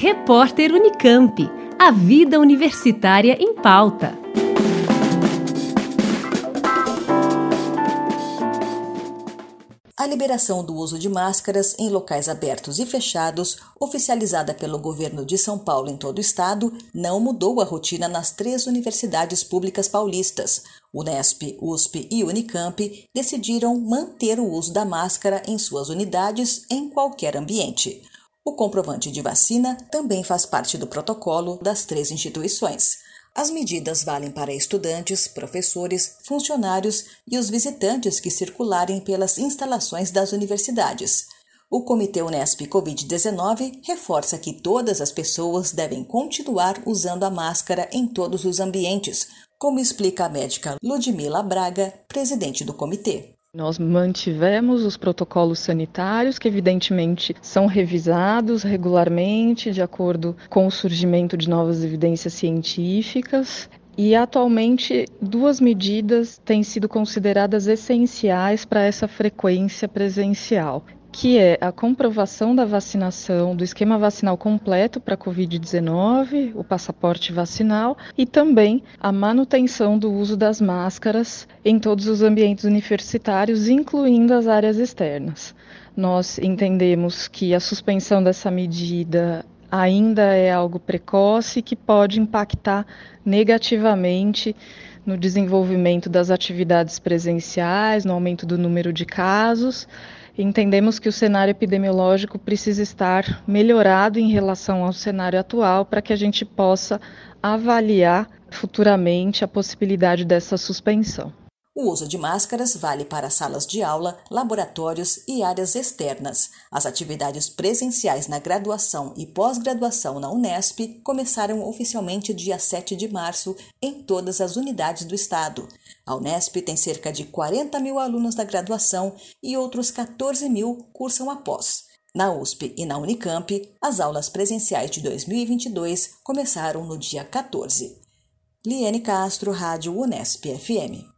Repórter Unicamp. A vida universitária em pauta. A liberação do uso de máscaras em locais abertos e fechados, oficializada pelo governo de São Paulo em todo o estado, não mudou a rotina nas três universidades públicas paulistas. Unesp, USP e Unicamp decidiram manter o uso da máscara em suas unidades em qualquer ambiente. O comprovante de vacina também faz parte do protocolo das três instituições. As medidas valem para estudantes, professores, funcionários e os visitantes que circularem pelas instalações das universidades. O Comitê Unesp Covid-19 reforça que todas as pessoas devem continuar usando a máscara em todos os ambientes, como explica a médica Ludmila Braga, presidente do comitê. Nós mantivemos os protocolos sanitários, que evidentemente são revisados regularmente de acordo com o surgimento de novas evidências científicas. E atualmente, duas medidas têm sido consideradas essenciais para essa frequência presencial que é a comprovação da vacinação, do esquema vacinal completo para a Covid-19, o passaporte vacinal, e também a manutenção do uso das máscaras em todos os ambientes universitários, incluindo as áreas externas. Nós entendemos que a suspensão dessa medida ainda é algo precoce que pode impactar negativamente no desenvolvimento das atividades presenciais, no aumento do número de casos Entendemos que o cenário epidemiológico precisa estar melhorado em relação ao cenário atual para que a gente possa avaliar futuramente a possibilidade dessa suspensão. O uso de máscaras vale para salas de aula, laboratórios e áreas externas. As atividades presenciais na graduação e pós-graduação na Unesp começaram oficialmente dia 7 de março em todas as unidades do estado. A Unesp tem cerca de 40 mil alunos da graduação e outros 14 mil cursam após. Na USP e na Unicamp, as aulas presenciais de 2022 começaram no dia 14. Liane Castro, Rádio Unesp FM.